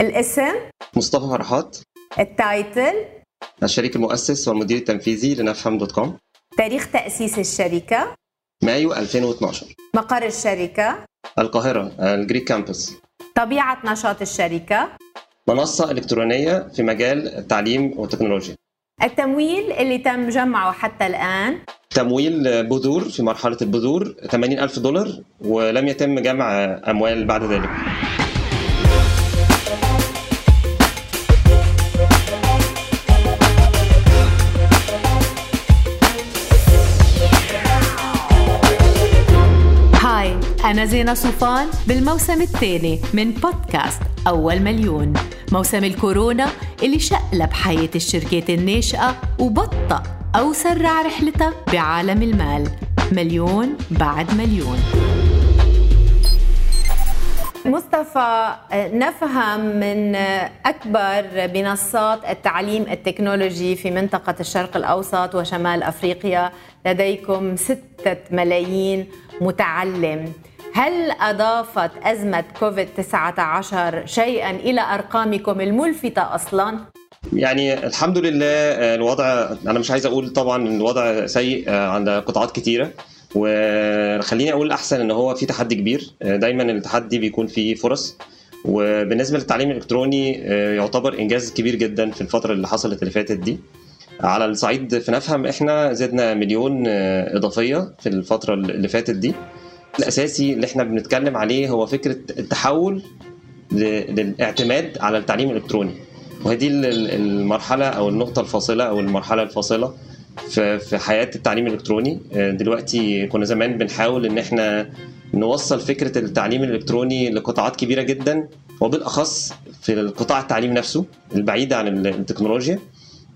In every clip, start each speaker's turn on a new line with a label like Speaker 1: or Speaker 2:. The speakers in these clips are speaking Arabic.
Speaker 1: الاسم
Speaker 2: مصطفى فرحات.
Speaker 1: ال title
Speaker 2: الشريك المؤسس والمدير التنفيذي لنفهم dot com.
Speaker 1: تاريخ تأسيس الشركة.
Speaker 2: مايو 2012
Speaker 1: مقر الشركة.
Speaker 2: القاهرة ال Greek Campus.
Speaker 1: طبيعة نشاط الشركة.
Speaker 2: منصة إلكترونية في مجال التعليم والتكنولوجيا.
Speaker 1: التمويل اللي تم جمعه حتى الآن.
Speaker 2: تمويل بذور في مرحلة البذور 80 ألف دولار ولم يتم جمع أموال بعد ذلك.
Speaker 1: أنا زينة صوفان بالموسم الثاني من بودكاست أول مليون. موسم الكورونا اللي شقلب حياة الشركات الناشئة وبطأ أو سرع رحلتها بعالم المال. مليون بعد مليون. مصطفى نفهم من أكبر منصات التعليم التكنولوجي في منطقة الشرق الأوسط وشمال أفريقيا لديكم ستة ملايين متعلم. هل أضافت أزمة كوفيد 19 شيئا إلى أرقامكم الملفتة أصلا؟
Speaker 2: يعني الحمد لله الوضع أنا مش عايز أقول طبعا الوضع سيء عند قطاعات كتيرة. وخليني أقول أحسن إن هو في تحدي كبير دايما التحدي بيكون فيه فرص. وبالنسبة للتعليم الإلكتروني يعتبر إنجاز كبير جدا في الفترة اللي حصلت اللي فاتت دي. على الصعيد في نفهم إحنا زدنا مليون إضافية في الفترة اللي فاتت دي. الأساسي اللي إحنا بنتكلم عليه هو فكرة التحول للاعتماد على التعليم الإلكتروني. وهذه المرحلة أو النقطة الفاصلة أو المرحلة الفاصلة في حياة التعليم الإلكتروني. دلوقتي كنا زمان بنحاول إن إحنا نوصل فكرة التعليم الإلكتروني لقطاعات كبيرة جدا وبالأخص في القطاع التعليم نفسه البعيد عن التكنولوجيا.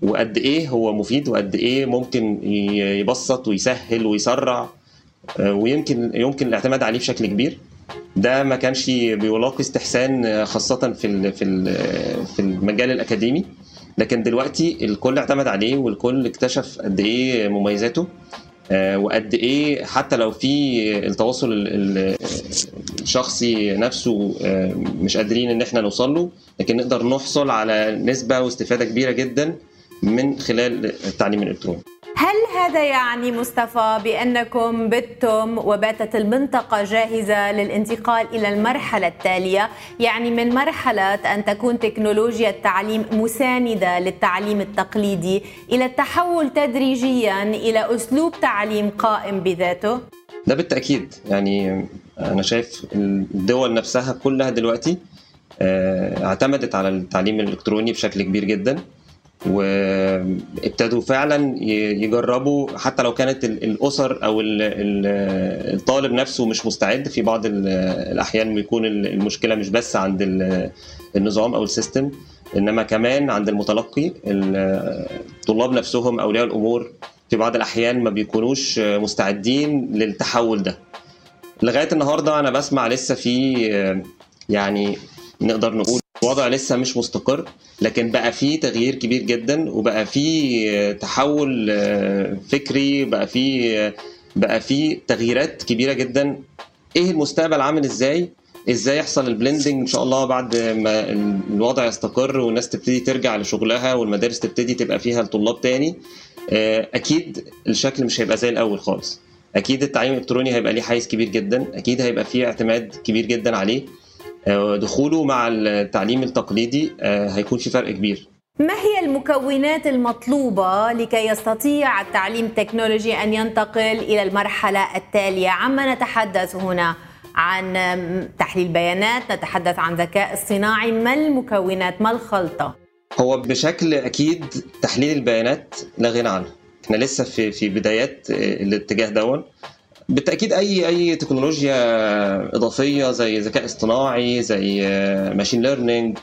Speaker 2: وقد إيه هو مفيد وقد إيه ممكن يبسط ويسهل ويسرع ويمكن يمكن الاعتماد عليه بشكل كبير. ده ما كانش بيلاقي استحسان خاصة في في المجال الأكاديمي. لكن دلوقتي الكل اعتمد عليه والكل اكتشف قد إيه مميزاته وقد إيه حتى لو في التواصل الشخصي نفسه مش قادرين إن إحنا نوصل له لكن نقدر نحصل على نسبة واستفادة كبيرة جدا من خلال التعليم الإلكتروني.
Speaker 1: هل هذا يعني مصطفى بأنكم بتم وباتت المنطقة جاهزة للانتقال إلى المرحلة التالية، يعني من مرحلة أن تكون تكنولوجيا التعليم مساندة للتعليم التقليدي إلى التحول تدريجيا إلى أسلوب تعليم قائم بذاته؟
Speaker 2: ده بالتأكيد. يعني أنا شايف الدول نفسها كلها دلوقتي اعتمدت على التعليم الإلكتروني بشكل كبير جدا. وابتدوا فعلا يجربوا حتى لو كانت الأسر أو الطالب نفسه مش مستعد في بعض الأحيان بيكون المشكلة مش بس عند النظام أو السيستم إنما كمان عند المتلقي. الطلاب نفسهم أولياء الأمور في بعض الأحيان ما بيكونوش مستعدين للتحول ده. لغاية النهارده أنا بسمع لسه في يعني نقدر نقول الوضع لسه مش مستقر لكن بقى في تغيير كبير جدا وبقى في تحول فكري بقى في بقى في تغييرات كبيرة جدا. إيه المستقبل عامل إزاي؟ إزاي يحصل البلندنج إن شاء الله بعد ما الوضع يستقر والناس تبتدي ترجع لشغلها والمدارس تبتدي تبقى فيها الطلاب تاني أكيد الشكل مش هيبقى زي الأول خالص. أكيد التعليم الإلكتروني هيبقى ليه حيز كبير جدا أكيد هيبقى فيه اعتماد كبير جدا عليه. دخوله مع التعليم التقليدي هيكون في فرق كبير.
Speaker 1: ما هي المكونات المطلوبة لكي يستطيع التعليم التكنولوجي أن ينتقل إلى المرحلة التالية؟ عما نتحدث هنا عن تحليل بيانات نتحدث عن ذكاء اصطناعي. ما المكونات؟ ما الخلطة؟
Speaker 2: هو بشكل أكيد تحليل البيانات لا غنى عنه. إحنا لسه في في بدايات الاتجاه دون. بالتأكيد أي أي تكنولوجيا إضافية زي ذكاء اصطناعي زي ماشين ليرنينج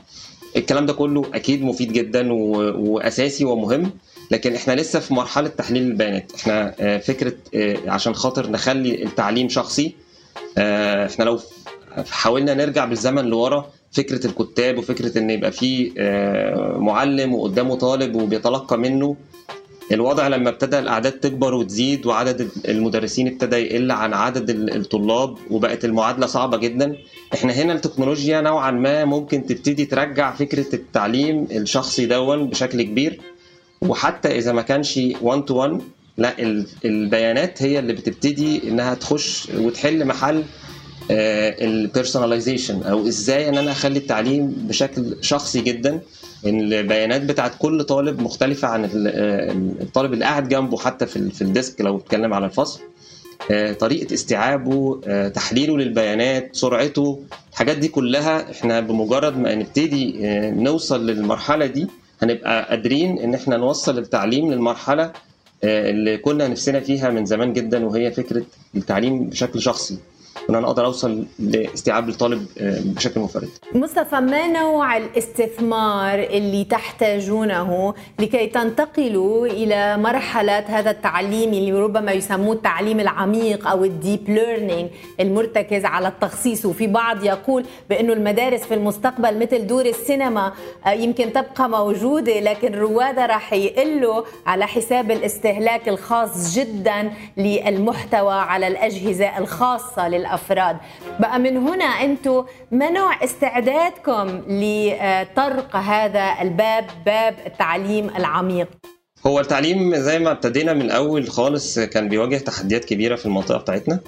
Speaker 2: الكلام ده كله أكيد مفيد جدا وأساسي ومهم. لكن إحنا لسه في مرحلة تحليل البيانات. إحنا فكرة عشان خاطر نخلي التعليم شخصي إحنا لو حاولنا نرجع بالزمن لورا فكرة الكتاب وفكرة إن يبقى في معلم وقدامه طالب وبيتلقى منه الوضع لما ابتدى الأعداد تكبر وتزيد وعدد المدرسين ابتدى يقل عن عدد الطلاب وبقت المعادلة صعبة جدا إحنا هنا التكنولوجيا نوعا ما ممكن تبتدي ترجع فكرة التعليم الشخصي دون بشكل كبير. وحتى إذا ما كانش 1 تو 1 لا البيانات هي اللي بتبتدي إنها تخش وتحل محل ال personalization أو إزاي إن أنا أخلي التعليم بشكل شخصي جدا. البيانات بتاعت كل طالب مختلفة عن الطالب اللي قاعد جنبه حتى في في ال desk لو بتكلم على الفصل. طريقة استيعابه تحليله للبيانات سرعته الحاجات دي كلها إحنا بمجرد ما نبتدي نوصل للمرحلة دي هنبقى قادرين إن إحنا نوصل التعليم للمرحلة اللي كنا نفسنا فيها من زمان جدا وهي فكرة التعليم بشكل شخصي. إن أنا أقدر أوصل لاستيعاب الطالب بشكل منفرد.
Speaker 1: مصطفى ما نوع الاستثمار اللي تحتاجونه لكي تنتقلوا إلى مرحلة هذا التعليم اللي ربما يسموه التعليم العميق أو ال deep learning المرتكز على التخصيص وفي بعض يقول بأنه المدارس في المستقبل مثل دور السينما يمكن تبقى موجودة لكن روادها راح يقلوا على حساب الاستهلاك الخاص جدا للمحتوى على الأجهزة الخاصة للأفراد الأفراد. بقى من هنا أنتم ما نوع استعدادكم لطرق هذا الباب باب التعليم العميق؟
Speaker 2: هو التعليم زي ما ابتدينا من الأول خالص كان بيواجه تحديات كبيرة في المنطقة بتاعتنا.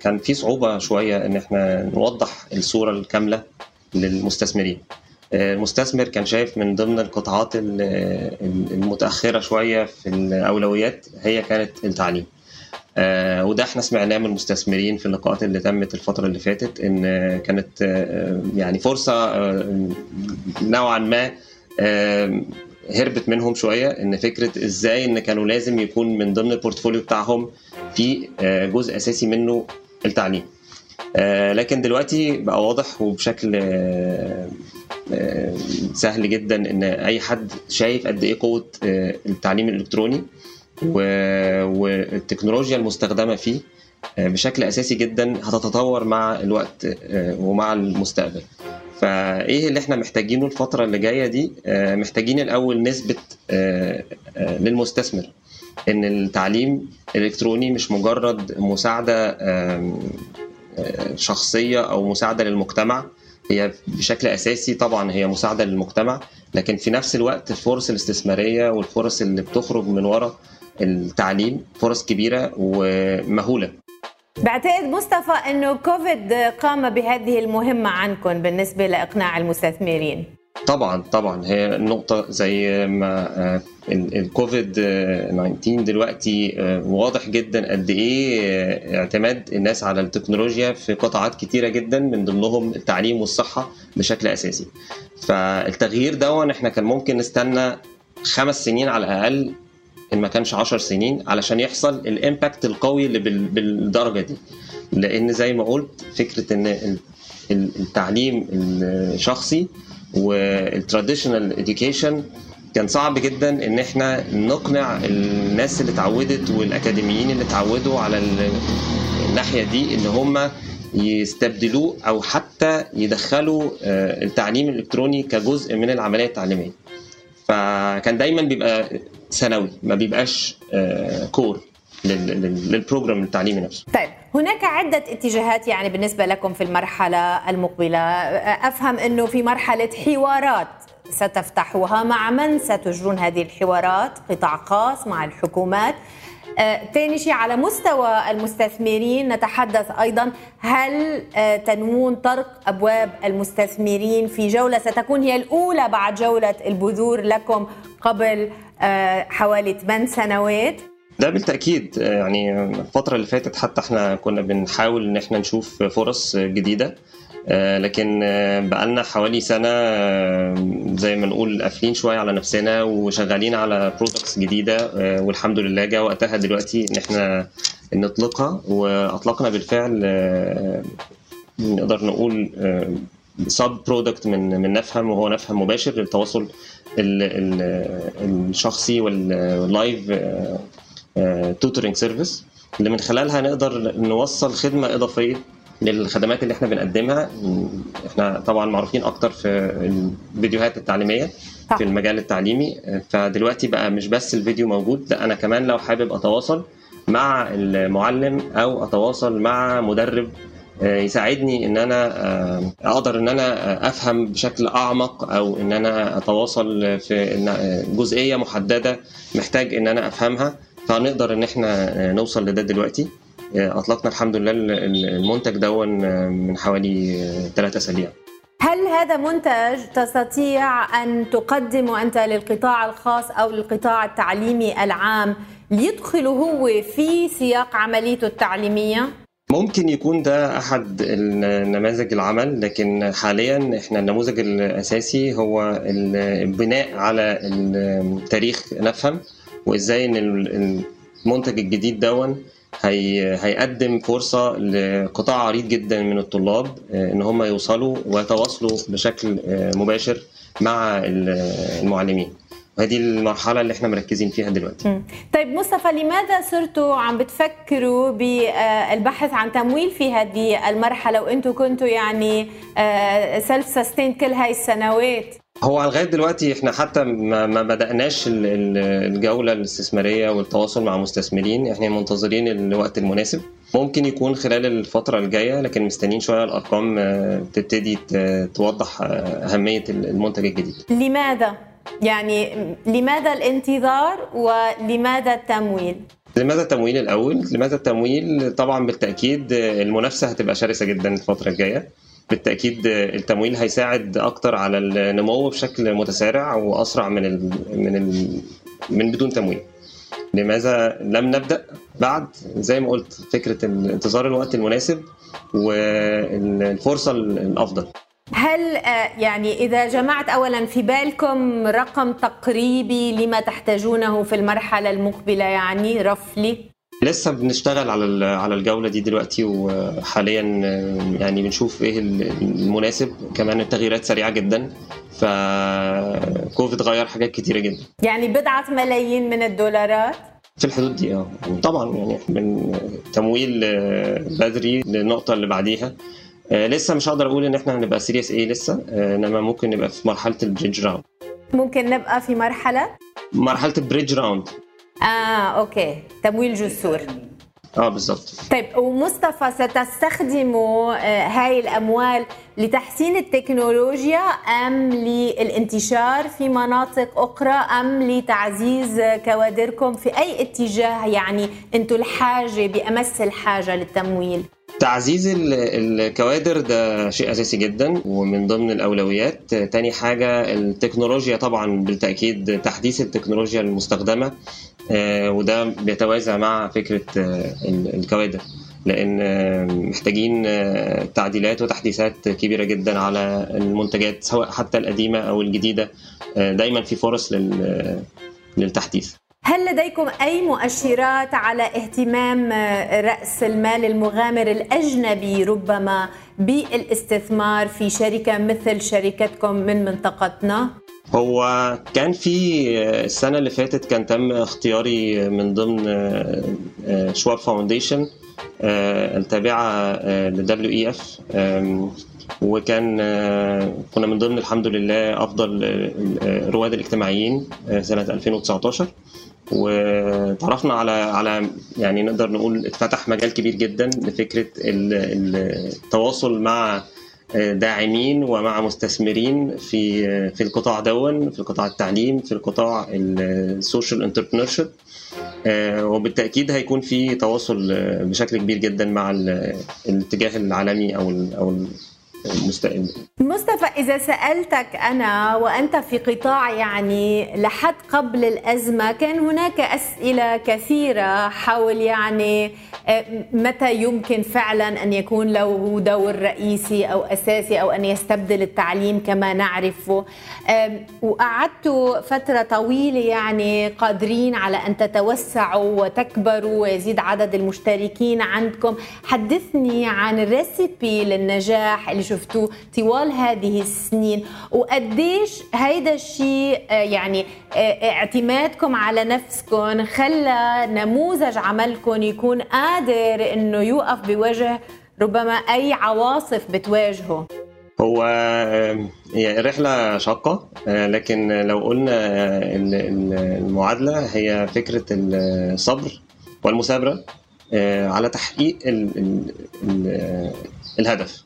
Speaker 2: كان في صعوبة شوية إن إحنا نوضح الصورة الكاملة للمستثمرين. المستثمر كان شايف من ضمن القطاعات المتأخرة شوية في الأولويات هي كانت التعليم. آه وده إحنا سمعناه من المستثمرين في اللقاءات اللي تمت الفترة اللي فاتت إن كانت آه يعني فرصة آه نوعا ما هربت منهم شوية. إن فكرة إزاي إن كانوا لازم يكون من ضمن البورتفوليو بتاعهم في جزء أساسي منه التعليم. لكن دلوقتي بقى واضح وبشكل سهل جدا إن أي حد شايف قد إيه قوة التعليم الإلكتروني. والتكنولوجيا المستخدمة فيه بشكل أساسي جدا هتتطور مع الوقت ومع المستقبل. فإيه اللي إحنا محتاجينه الفترة اللي جاية دي؟ محتاجين الأول نثبت للمستثمر إن التعليم الإلكتروني مش مجرد مساعدة شخصية أو مساعدة للمجتمع. هي بشكل أساسي طبعا هي مساعدة للمجتمع لكن في نفس الوقت الفرص الاستثمارية والفرص اللي بتخرج من وراء التعليم فرص كبيرة ومهولة.
Speaker 1: بعتقد مصطفى إنه كوفيد قام بهذه المهمة عنكم بالنسبة لإقناع المستثمرين.
Speaker 2: طبعا طبعا. هي نقطة زي ما الكوفيد 19 دلوقتي واضح جدا قد إيه اعتماد الناس على التكنولوجيا في قطاعات كتيرة جدا من ضمنهم التعليم والصحة بشكل أساسي. فالتغيير ده إحنا كان ممكن نستنى خمس سنين على الأقل ما كانش 10 سنين علشان يحصل ال impact القوي اللي بالدرجة دي. لأن زي ما قلت فكرة إن التعليم الشخصي وال traditional education كان صعب جدا إن إحنا نقنع الناس اللي اتعودت والأكاديميين اللي اتعودوا على الناحية دي إن هم يستبدلوه أو حتى يدخلوا التعليم الإلكتروني كجزء من العملية التعليمية. فكان دايما بيبقى ثانوي ما بيبقاش كور للبروجرام التعليمي نفسه.
Speaker 1: طيب هناك عدة اتجاهات يعني بالنسبة لكم في المرحلة المقبلة. أفهم أنه في مرحلة حوارات ستفتحوها مع من ستجرون هذه الحوارات؟ قطاع خاص مع الحكومات. ثاني شيء على مستوى المستثمرين نتحدث أيضا هل تنوون طرق أبواب المستثمرين في جولة؟ ستكون هي الأولى بعد جولة البذور لكم قبل حوالي 8 سنوات.
Speaker 2: ده بالتأكيد يعني الفترة اللي فاتت حتى إحنا كنا بنحاول إن إحنا نشوف فرص جديدة. لكن بقالنا حوالي سنة زي ما نقول قافلين شوية على نفسنا وشغالين على برودكتس جديدة والحمد لله جاء وقتها دلوقتي إن إحنا نطلقها وأطلقنا بالفعل نقدر نقول sub product من من نفهم وهو نفهم مباشر للتواصل الشخصي وال live tutoring service اللي من خلالها نقدر نوصل خدمة إضافية للخدمات اللي إحنا بنقدمها. إحنا طبعا معروفين أكتر في الفيديوهات التعليمية
Speaker 1: صح.
Speaker 2: في المجال التعليمي. فدلوقتي بقى مش بس الفيديو موجود لا أنا كمان لو حابب أتواصل مع المعلم أو أتواصل مع مدرب آه، يساعدني إن أنا آه، أقدر إن أنا أفهم بشكل أعمق أو إن أنا أتواصل في آه، جزئية محددة محتاج إن أنا أفهمها. فنقدر إن إحنا آه، نوصل لده دلوقتي. آه، أطلقنا الحمد لله ال- ال- المنتج دون آه، من حوالي ثلاثة أسابيع
Speaker 1: هل هذا منتج تستطيع أن تقدمه أنت للقطاع الخاص أو للقطاع التعليمي العام ليدخل هو في سياق عمليته التعليمية؟
Speaker 2: ممكن يكون ده أحد النماذج العمل لكن حاليا إحنا النموذج الأساسي هو البناء على التاريخ نفهم وإزاي إن المنتج الجديد دون هي هيقدم فرصة لقطاع عريض جدا من الطلاب إن هم يوصلوا ويتواصلوا بشكل مباشر مع المعلمين وهذه المرحلة اللي إحنا مركزين فيها دلوقتي.
Speaker 1: طيب مصطفى لماذا صرتوا عم بتفكروا بالبحث عن تمويل في هذه المرحلة وأنتم كنتوا يعني سيلف سستين كل هاي السنوات؟
Speaker 2: هو لغاية دلوقتي إحنا حتى ما ما بدأناش ال- ال- الجولة الاستثمارية والتواصل مع مستثمرين. إحنا منتظرين الوقت المناسب. ممكن يكون خلال الفترة الجاية لكن مستنيين شوية الأرقام آه، تبتدي توضح آه، أهمية المنتج الجديد.
Speaker 1: لماذا؟ يعني لماذا الانتظار ولماذا التمويل؟
Speaker 2: لماذا التمويل الأول؟ لماذا التمويل؟ طبعا بالتأكيد آه، المنافسة هتبقى شرسة جدا الفترة الجاية. بالتأكيد التمويل هيساعد أكتر على النمو بشكل متسارع وأسرع من ال من ال من بدون تمويل لماذا لم نبدأ؟ بعد زي ما قلت فكرة انتظار الوقت المناسب والفرصة الأفضل.
Speaker 1: هل آه، يعني إذا جمعت أولا في بالكم رقم تقريبي لما تحتاجونه في المرحلة المقبلة يعني رفلي؟
Speaker 2: لسه بنشتغل على على الجولة دي دلوقتي وحاليا يعني بنشوف إيه المناسب. كمان التغييرات سريعة جدا فكوفيد غير حاجات كتيرة جدا.
Speaker 1: يعني بضعة ملايين من الدولارات؟
Speaker 2: في الحدود دي آه. يعني طبعا يعني من تمويل آه، بدري للنقطة اللي بعديها. آه، لسه مش هقدر أقول إن إحنا هنبقى series A لسه آه، إنما ممكن نبقى في مرحلة ال bridge round
Speaker 1: ممكن نبقى في مرحلة؟
Speaker 2: مرحلة ال bridge round
Speaker 1: آه okay. تمويل جسور.
Speaker 2: آه بالظبط
Speaker 1: طيب ومصطفى ستستخدموا آه، هاي الأموال لتحسين التكنولوجيا أم للانتشار في مناطق أخرى أم لتعزيز كوادركم في أي اتجاه؟ يعني أنتم الحاجة بأمس الحاجة للتمويل.
Speaker 2: تعزيز ال- الكوادر ده شيء أساسي جدا ومن ضمن الأولويات. تاني حاجة التكنولوجيا طبعا بالتأكيد تحديث التكنولوجيا المستخدمة. وده بيتوازى مع فكرة آه، ال- الكوادر لأن آه، محتاجين آه، تعديلات وتحديثات كبيرة جدا على المنتجات سواء حتى القديمة أو الجديدة. آه، دايما في فرص لل- للتحديث.
Speaker 1: هل لديكم أي مؤشرات على اهتمام آه، رأس المال المغامر الأجنبي ربما بالإستثمار في شركة مثل شركتكم من منطقتنا؟
Speaker 2: هو كان في السنة اللي فاتت كان تم اختياري من ضمن Schwab Foundation التابعة ل WEF آم، وكان آه، كنا من ضمن الحمد لله أفضل آه، الرواد الاجتماعيين آه، سنة 2019 وتعرفنا على على يعني نقدر نقول اتفتح مجال كبير جدا ال- التواصل مع داعمين ومع مستثمرين في في القطاع دون في قطاع التعليم في القطاع ال social entrepreneurship وبالتأكيد هيكون في تواصل آه، بشكل كبير جدا مع ال- الاتجاه العالمي أو أو المستقبل
Speaker 1: مصطفى إذا سألتك أنا وأنت في قطاع يعني لحد قبل الأزمة كان هناك أسئلة كثيرة حول يعني آه، متى يمكن فعلا أن يكون له دور رئيسي أو أساسي أو أن يستبدل التعليم كما نعرفه؟ آم، وقعدتوا فترة طويلة يعني قادرين على أن تتوسعوا وتكبروا ويزيد عدد المشتركين عندكم. حدثني عن الريسيبي للنجاح اللي شفتوه طوال هذه السنين. وقديش هيدا الشيء آه، يعني آه، اعتمادكم على نفسكم خلى نموذج عملكم يكون قادر إنه يوقف بوجه ربما أي عواصف بتواجهه.
Speaker 2: هو رحلة شاقة لكن لو قلنا المعادلة هي فكرة الصبر والمثابرة على تحقيق ال ال ال الهدف.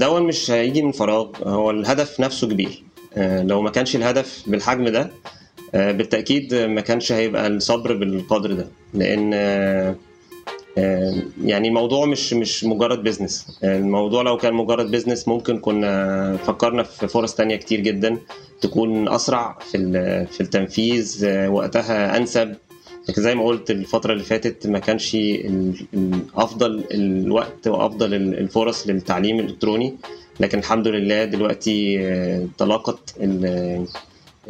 Speaker 2: دون مش هيجي من فراغ هو الهدف نفسه كبير. لو ما كانش الهدف بالحجم ده بالتأكيد ما كانش هيبقى الصبر بالقدر ده. لأن يعني الموضوع مش مش مجرد business الموضوع لو كان مجرد business ممكن كنا فكرنا في فرص تانية كتير جدا تكون أسرع في في التنفيذ وقتها أنسب. لكن زي ما قلت الفترة اللي فاتت ما كانش أفضل الوقت وأفضل الفرص للتعليم الإلكتروني. لكن الحمد لله دلوقتي تلاقت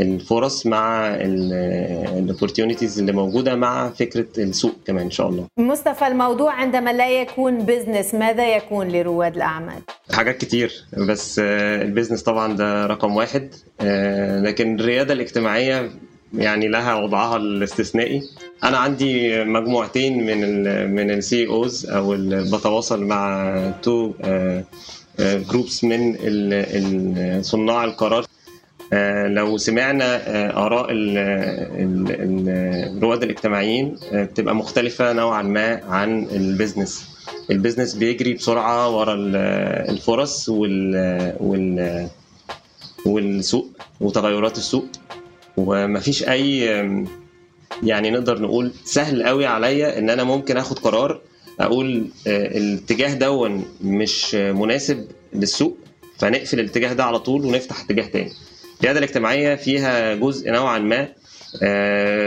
Speaker 2: الفرص مع ال opportunities اللي موجودة مع فكرة السوق كمان إن شاء الله.
Speaker 1: مصطفى الموضوع عندما لا يكون business ماذا يكون لرواد الأعمال؟
Speaker 2: حاجات كتير بس ال business طبعا ده رقم واحد لكن الريادة الاجتماعية يعني لها وضعها الاستثنائي أنا عندي مجموعتين من ال من ال CEOs أو بتواصل مع two groups من صناع القرار لو سمعنا آراء الرواد الاجتماعيين بتبقى مختلفة نوعا ما عن ال business. البيزنس بيجري بسرعة ورا الفرص وال والسوق وتغيرات السوق. ومفيش أي يعني نقدر نقول سهل قوي عليا إن أنا ممكن آخد قرار أقول الاتجاه دون مش مناسب للسوق فنقفل الاتجاه ده على طول ونفتح اتجاه تاني. الرياده الاجتماعية فيها جزء نوعا ما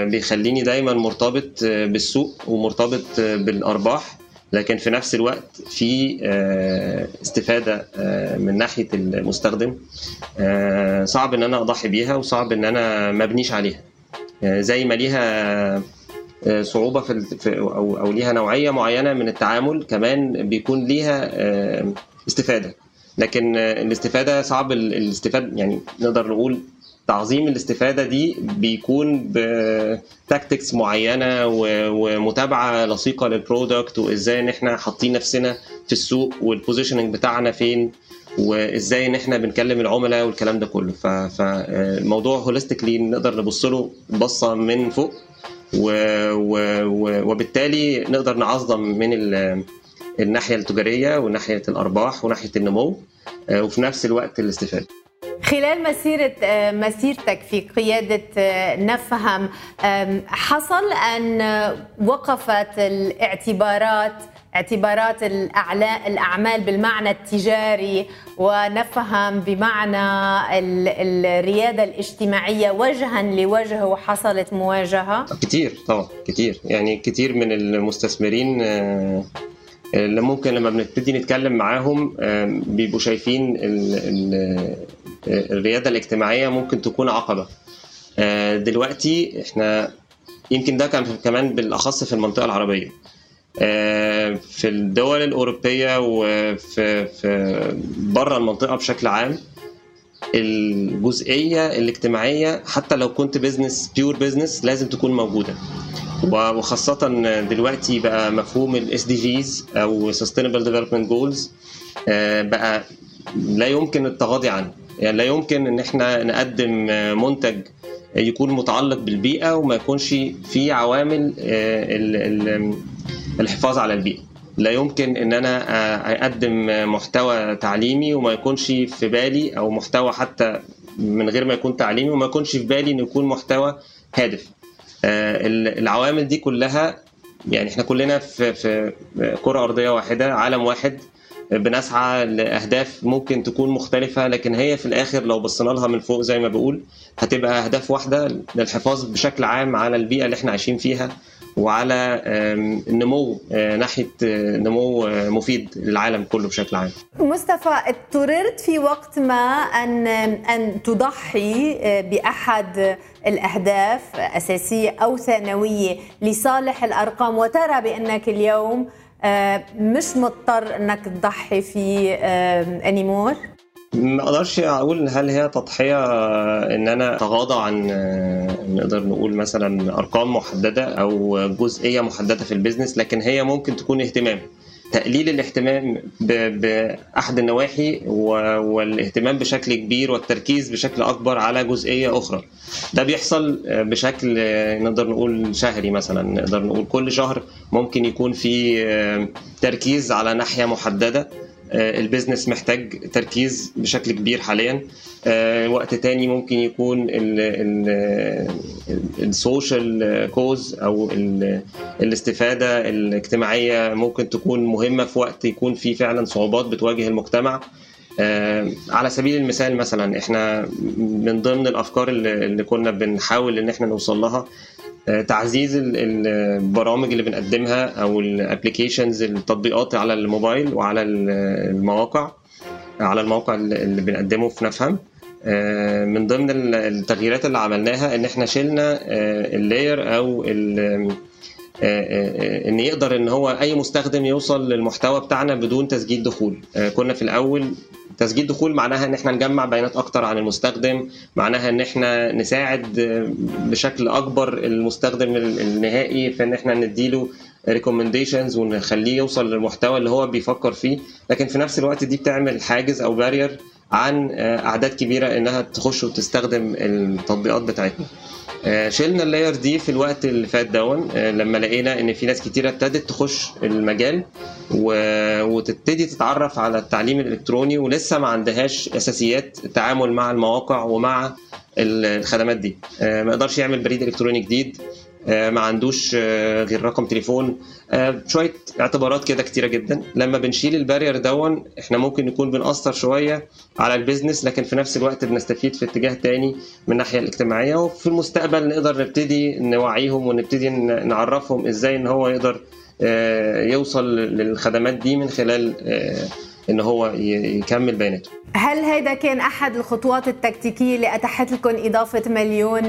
Speaker 2: بيخليني دايما مرتبط بالسوق ومرتبط بالأرباح لكن في نفس الوقت في استفادة من ناحية المستخدم صعب إن أنا أضحي بيها وصعب إن أنا ما أبنيش عليها. زي ما ليها صعوبة في أو أو ليها نوعية معينة من التعامل كمان بيكون ليها استفادة. لكن الاستفادة صعب الاستفاده يعني نقدر نقول تعظيم الاستفادة دي بيكون بتاكتكس معينة ومتابعة لصيقة لل product وإزاي إن إحنا حاطين نفسنا في السوق وال positioning بتاعنا فين وإزاي إن إحنا بنكلم العملاء والكلام ده كله. فالموضوع holistically نقدر نبص له بصة من فوق وبالتالي نقدر نعظم من الناحية التجارية وناحية الأرباح وناحية النمو وفي نفس الوقت الاستفادة.
Speaker 1: خلال مسيرة مسيرتك في قيادة نفهم حصل أن وقفت الاعتبارات اعتبارات الأعمال بالمعنى التجاري ونفهم بمعنى الريادة الاجتماعية وجها لوجه وحصلت مواجهة؟
Speaker 2: كتير طبعا كتير. يعني كتير من المستثمرين اللي ممكن لما بنبتدي نتكلم معاهم بيبقوا شايفين ال الريادة الاجتماعية ممكن تكون عقبة. دلوقتي إحنا يمكن ده كان كمان بالأخص في المنطقة العربية. في الدول الأوروبية وفي في بره المنطقة بشكل عام الجزئية الاجتماعية حتى لو كنت business pure business لازم تكون موجودة. وخاصة دلوقتي بقى مفهوم ال SD أو Sustainable Development Goals بقى لا يمكن التغاضي عنه. يعني لا يمكن إن إحنا نقدم منتج يكون متعلق بالبيئة وما يكونش فيه عوامل الحفاظ على البيئة. لا يمكن إن أنا أقدم محتوى تعليمي وما يكونش في بالي أو محتوى حتى من غير ما يكون تعليمي وما يكونش في بالي إنه يكون محتوى هادف. العوامل دي كلها يعني إحنا كلنا في في كرة أرضية واحدة عالم واحد بنسعى لأهداف ممكن تكون مختلفة لكن هي في الآخر لو بصينا لها من فوق زي ما بقول هتبقى أهداف واحدة للحفاظ بشكل عام على البيئة اللي إحنا عايشين فيها. وعلى النمو ناحية نمو مفيد للعالم كله بشكل عام.
Speaker 1: مصطفى اضطررت في وقت ما أن أن تضحي بأحد الأهداف أساسية أو ثانوية لصالح الأرقام وترى بأنك اليوم مش مضطر أنك تضحي في anymore؟
Speaker 2: ما أقدرش أقول هل هي تضحية ان أنا اتغاضى عن نقدر نقول مثلا أرقام محددة أو جزئية محددة في ال business لكن هي ممكن تكون اهتمام. تقليل الاهتمام باحد النواحي والاهتمام بشكل كبير والتركيز بشكل أكبر على جزئية أخرى. ده بيحصل بشكل نقدر نقول شهري مثلا. نقدر نقول كل شهر ممكن يكون في تركيز على ناحية محددة. ال business محتاج تركيز بشكل كبير حاليا. وقت تاني ممكن يكون ال social cause أو الاستفادة الاجتماعية ممكن تكون مهمة في وقت يكون في فعلا صعوبات بتواجه المجتمع. على سبيل المثال مثلا إحنا من ضمن الأفكار اللي كنا بنحاول إن إحنا نوصل لها تعزيز البرامج اللي بنقدمها أو ال applications التطبيقات على الموبايل وعلى المواقع على الموقع اللي بنقدمه في نفهم. من ضمن التغييرات اللي عملناها إن إحنا شلنا ال layer أو إن يقدر إن هو أي مستخدم يوصل للمحتوى بتاعنا بدون تسجيل دخول. كنا في الأول تسجيل دخول معناها إن إحنا نجمع بيانات أكتر عن المستخدم معناها إن إحنا نساعد بشكل أكبر المستخدم النهائي في ان إحنا نديله recommendations ونخليه يوصل للمحتوى اللي هو بيفكر فيه. لكن في نفس الوقت دي بتعمل حاجز أو barrier عن أعداد كبيرة إنها تخش وتستخدم التطبيقات بتاعتنا. شلنا ال layer دي في الوقت اللي فات دون لما لقينا إن في ناس كتيرة ابتدت تخش المجال. وتبتدي تتعرف على التعليم الإلكتروني ولسه ما عندهاش أساسيات التعامل مع المواقع ومع الخدمات دي. ما يقدرش يعمل بريد إلكتروني جديد. ما عندوش غير رقم تليفون. شوية اعتبارات كده كتيرة جدا. لما بنشيل ال barrier دون إحنا ممكن نكون بنأثر شوية على ال business لكن في نفس الوقت بنستفيد في اتجاه تاني من الناحية الاجتماعية. وفي المستقبل نقدر نبتدي نوعيهم ونبتدي نعرفهم إزاي إن هو يقدر يوصل للخدمات دي من خلال ان هو يكمل بياناته
Speaker 1: هل هيدا كان أحد الخطوات التكتيكية اللي أتاحت لكم إضافة مليون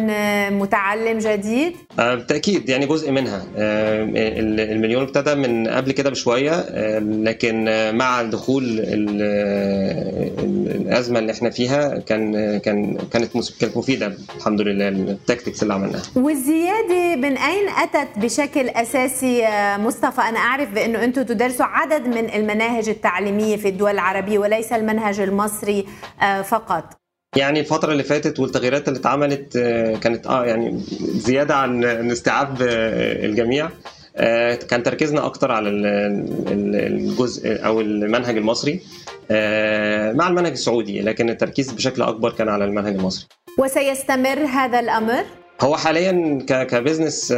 Speaker 1: متعلم جديد؟
Speaker 2: بالتأكيد يعني جزء منها. المليون ابتدى من قبل كده بشوية لكن مع دخول الأزمة اللي إحنا فيها كان كان كانت كانت مفيدة الحمد لله التكتكس اللي عملناها.
Speaker 1: والزيادة من أين أتت بشكل أساسي مصطفى؟ أنا أعرف بأنه أنتم تدرسوا عدد من المناهج التعليمية في الدول العربية وليس المنهج المصري المصري فقط.
Speaker 2: يعني الفترة اللي فاتت والتغييرات اللي اتعملت كانت آه يعني زيادة عن استيعاب الجميع كان تركيزنا أكتر على الجزء أو المنهج المصري مع المنهج السعودي لكن التركيز بشكل أكبر كان على المنهج المصري.
Speaker 1: وسيستمر هذا الأمر؟
Speaker 2: هو حاليا كبزنس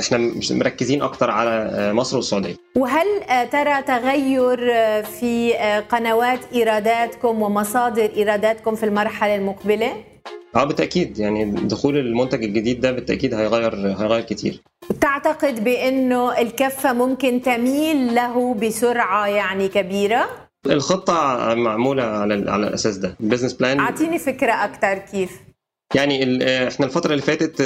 Speaker 2: إحنا مش مركزين أكتر على مصر والسعودية.
Speaker 1: وهل ترى تغير في قنوات إيراداتكم ومصادر إيراداتكم في المرحلة المقبلة؟
Speaker 2: آه بالتأكيد. يعني دخول المنتج الجديد ده بالتأكيد هيغير هيغير كتير.
Speaker 1: تعتقد بأنه الكفة ممكن تميل له بسرعة يعني كبيرة؟
Speaker 2: الخطة معمولة على على الأساس ده. ال business
Speaker 1: plan أعطيني فكرة أكثر كيف.
Speaker 2: يعني إحنا الفترة اللي فاتت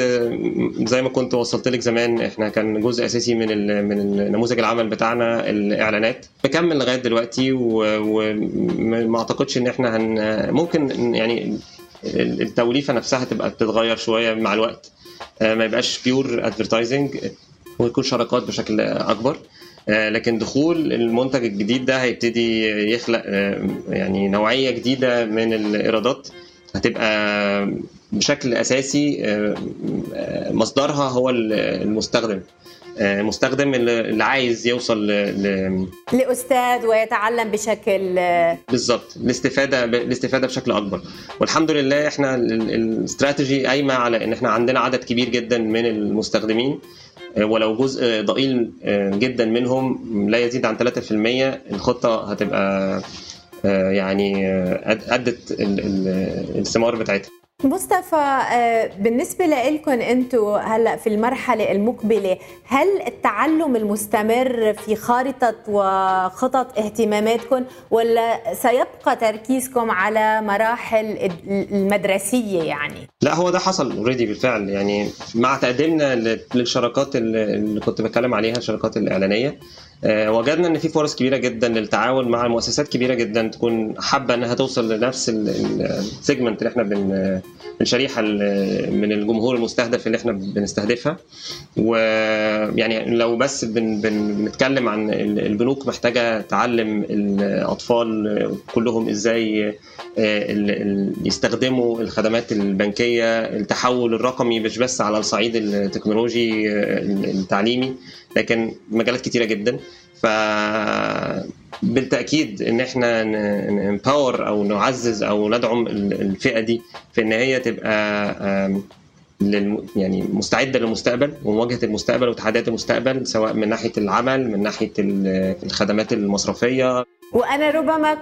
Speaker 2: زي ما كنت وصلت لك زمان إحنا كان جزء أساسي من من نموذج العمل بتاعنا الإعلانات. مكمل لغاية دلوقتي وما أعتقدش إن إحنا هن ممكن يعني التوليفة نفسها تبقى بتتغير شوية مع الوقت. ما يبقاش pure advertising ويكون شراكات بشكل أكبر. لكن دخول المنتج الجديد ده هيبتدي يخلق يعني نوعية جديدة من الإيرادات. هتبقى بشكل أساسي مصدرها هو المستخدم. المستخدم اللي عايز يوصل ل...
Speaker 1: لأستاذ ويتعلم بشكل
Speaker 2: بالظبط الاستفاده الاستفاده بشكل أكبر. والحمد لله إحنا الاستراتيجي قايمة على إن إحنا عندنا عدد كبير جدا من المستخدمين. ولو جزء ضئيل جدا منهم لا يزيد عن 3% الخطة هتبقى يعني أدت الثمار بتاعتها
Speaker 1: مصطفى بالنسبة لكم أنتم هلأ في المرحلة المقبلة هل التعلم المستمر في خارطة وخطط اهتماماتكم ولا سيبقى تركيزكم على مراحل المدرسية يعني؟
Speaker 2: لا هو ده حصل already بالفعل يعني مع تقديمنا للشراكات اللي كنت بتكلم عليها الشراكات الإعلانية آه، وجدنا إن في فرص كبيرة جدا للتعاون مع مؤسسات كبيرة جدا تكون حابة إنها توصل لنفس ال segment اللي إحنا بن الشريحه من الجمهور المستهدف اللي إحنا بنستهدفها. ويعني لو بس بن بنتكلم عن البنوك محتاجة تعلم الأطفال كلهم إزاي آه، يستخدموا الخدمات البنكية التحول الرقمي مش بس على الصعيد التكنولوجي آه، التعليمي. لكن مجالات كتيرة جدا. ف بالتأكيد إن إحنا نباور أو نعزز أو ندعم الفئة دي في إن هي تبقى يعني مستعدة للمستقبل ومواجهة المستقبل وتحديات المستقبل سواء من ناحية العمل من ناحية الخدمات المصرفية.
Speaker 1: وأنا ربما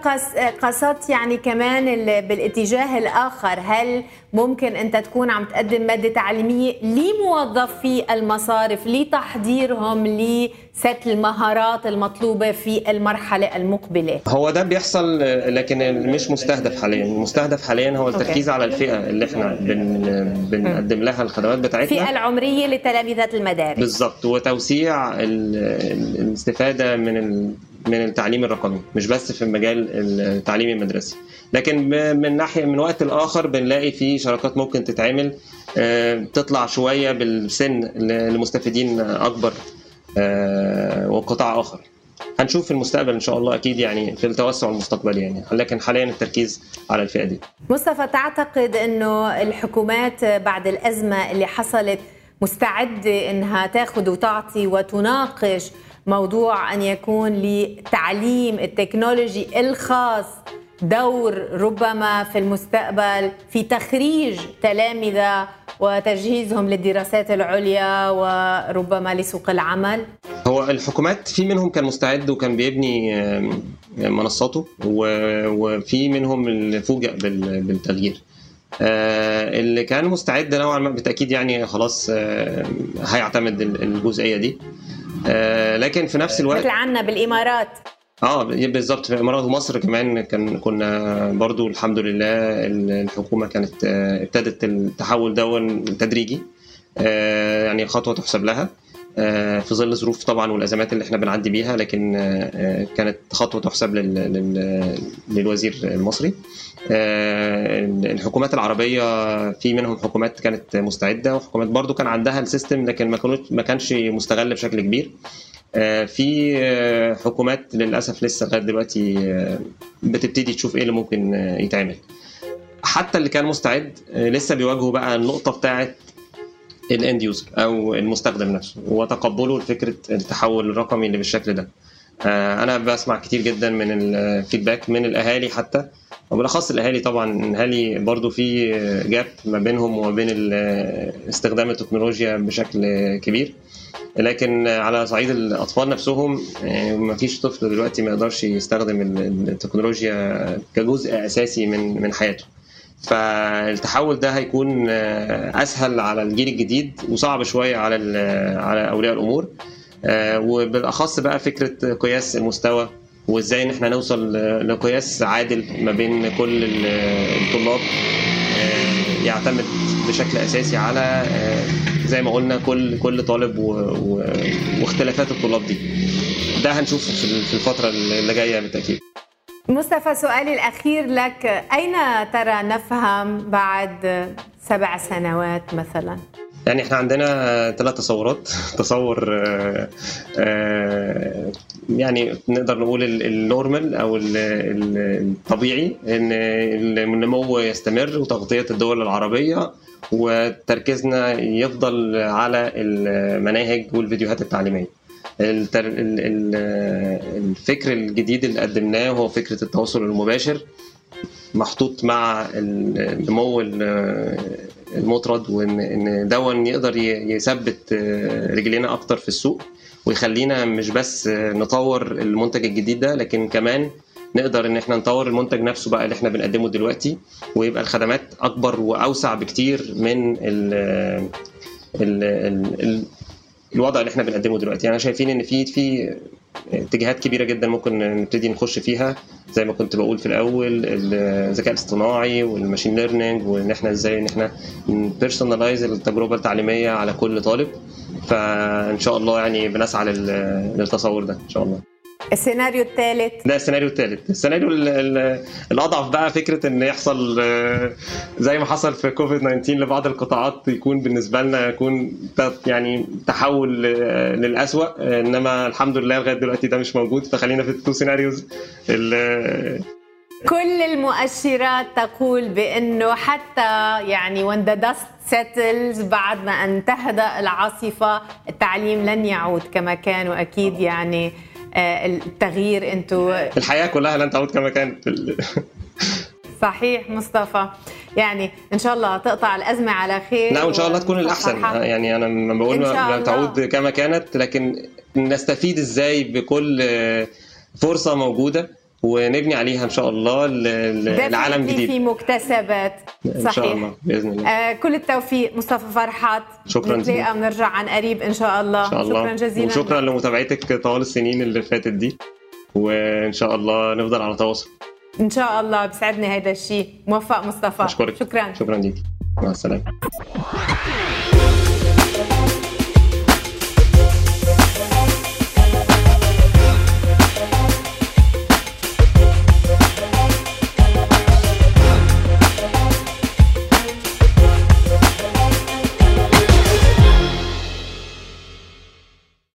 Speaker 1: قصدت يعني كمان بالاتجاه الآخر. هل ممكن انت تكون عم تقدم مادة تعليمية لموظفي المصارف لتحضيرهم لست المهارات المطلوبة في المرحلة المقبلة؟
Speaker 2: هو ده بيحصل لكن مش مستهدف حاليا. المستهدف حاليا هو التركيز على الفئة اللي إحنا بن بنقدم لها الخدمات بتاعتنا.
Speaker 1: الفئة العمرية لتلامذه المدارس.
Speaker 2: بالظبط. وتوسيع الاستفادة من من التعليم الرقمي مش بس في مجال التعليم المدرسي. لكن من ناحية من وقت لآخر بنلاقي في شراكات ممكن تتعمل آه، تطلع شوية بالسن لمستفيدين أكبر آه، وقطاع آخر. هنشوف في المستقبل إن شاء الله أكيد يعني في التوسع المستقبلي يعني. لكن حاليا التركيز على الفئة دي.
Speaker 1: مصطفى تعتقد إنه الحكومات بعد الأزمة اللي حصلت مستعدة إنها تاخذ وتعطي وتناقش موضوع أن يكون لتعليم التكنولوجي الخاص دور ربما في المستقبل في تخريج تلامذة وتجهيزهم للدراسات العليا وربما لسوق العمل.
Speaker 2: هو الحكومات في منهم كان مستعد وكان بيبني منصاته وفي منهم اللي فوجئ بالتغيير. آه، اللي كان مستعد نوعا ما بالتأكيد يعني خلاص هيعتمد الجزئية دي. آه لكن في نفس الوقت
Speaker 1: مثل عنا بالإمارات.
Speaker 2: آه بالظبط في الامارات ومصر كمان كان كنا برضو الحمد لله الحكومة كانت آه، ابتدت التحول دون تدريجي. آه يعني خطوة تحسب لها. آه، في ظل ظروف طبعا والأزمات اللي إحنا بنعدي بيها لكن آه، كانت خطوة تحسب للوزير المصري. الحكومات العربية في منهم حكومات كانت مستعدة وحكومات برضو كان عندها ال system لكن ما ما كانش مستغل بشكل كبير. آه، في حكومات للأسف لسه لغاية دلوقتي بتبتدي تشوف إيه اللي ممكن يتعمل. حتى اللي كان مستعد لسه بيواجهوا بقى النقطة بتاعه ال end user أو المستخدم نفسه وتقبله لفكرة التحول الرقمي اللي بالشكل ده. آه، أنا بسمع كتير جدا من ال feedback من الأهالي حتى وبالاخص الأهالي طبعا الأهالي برضو في جاب ما بينهم وما بين استخدام التكنولوجيا بشكل كبير. لكن على صعيد الأطفال نفسهم يعني ما فيش طفل دلوقتي ما يقدرش يستخدم التكنولوجيا كجزء أساسي من من حياته. فالتحول ده هيكون أسهل على الجيل الجديد وصعب شوية على على أولياء الأمور. آه، وبالاخص بقى فكرة قياس المستوى. وازاي ان إحنا نوصل لقياس عادل ما بين كل الطلاب. آه، يعتمد بشكل أساسي على زي ما قلنا كل كل طالب واختلافات الطلاب دي. ده هنشوفه في الفترة اللي جاية بالتأكيد.
Speaker 1: مصطفى سؤالي الأخير لك. أين ترى نفهم بعد سبع سنوات مثلا؟
Speaker 2: يعني إحنا عندنا ثلاث تصورات. تصور آه، آه، يعني نقدر نقول النورمال أو الطبيعي إن النمو يستمر وتغطية الدول العربية وتركيزنا يفضل على المناهج والفيديوهات التعليمية. الفكر الجديد اللي قدمناه هو فكرة التواصل المباشر. محطوط مع النمو المطرد وان إن دون يقدر يثبت رجلينا أكتر في السوق ويخلينا مش بس نطور المنتج الجديد ده لكن كمان نقدر إن إحنا نطور المنتج نفسه بقى اللي إحنا بنقدمه دلوقتي ويبقى الخدمات أكبر وأوسع بكتير من ال الوضع اللي إحنا بنقدمه دلوقتي. يعني شايفين إن في في اتجاهات كبيرة جدا ممكن نبتدي نخش فيها زي ما كنت بقول في الأول الذكاء الاصطناعي والماشين ليرنينج وإن إحنا إزاي إن إحنا personalize التجربة التعليمية على كل طالب. فإن شاء الله يعني بنسعى للتصور ده إن شاء الله.
Speaker 1: السيناريو الثالث.
Speaker 2: ده السيناريو الثالث. السيناريو الأضعف بقى فكرة إن يحصل آه، زي ما حصل في كوفيد 19 لبعض القطاعات يكون بالنسبة لنا يكون يعني تحول للاسوء إنما الحمد لله لغاية دلوقتي ده مش موجود. فخلينا في ال two scenarios
Speaker 1: كل المؤشرات تقول بأنه حتى يعني when the dust settles بعد ما أن تهدأ العاصفة التعليم لن يعود كما كان وأكيد يعني آه، التغيير أنتوا
Speaker 2: الحياة كلها لن تعود كما كانت.
Speaker 1: صحيح مصطفى. يعني إن شاء الله تقطع الأزمة على خير
Speaker 2: لا وإن شاء الله تكون الأحسن. يعني أنا ما بقول ما تعود كما كانت لكن نستفيد إزاي بكل فرصة موجودة؟ ونبني عليها إن شاء الله لعالم جديد.
Speaker 1: في مكتسبات.
Speaker 2: صحيح إن شاء الله بإذن الله.
Speaker 1: آه كل التوفيق مصطفى فرحات.
Speaker 2: شكرا
Speaker 1: نتلاقى ونرجع عن قريب إن شاء الله,
Speaker 2: إن شاء الله.
Speaker 1: شكرا جزيلا.
Speaker 2: وشكرا لمتابعتك طوال السنين اللي فاتت دي. وإن شاء الله نفضل على تواصل.
Speaker 1: إن شاء الله. بسعدني هذا الشيء. موفق مصطفى.
Speaker 2: أشكرك.
Speaker 1: شكرا.
Speaker 2: شكرا ليك. مع السلامة.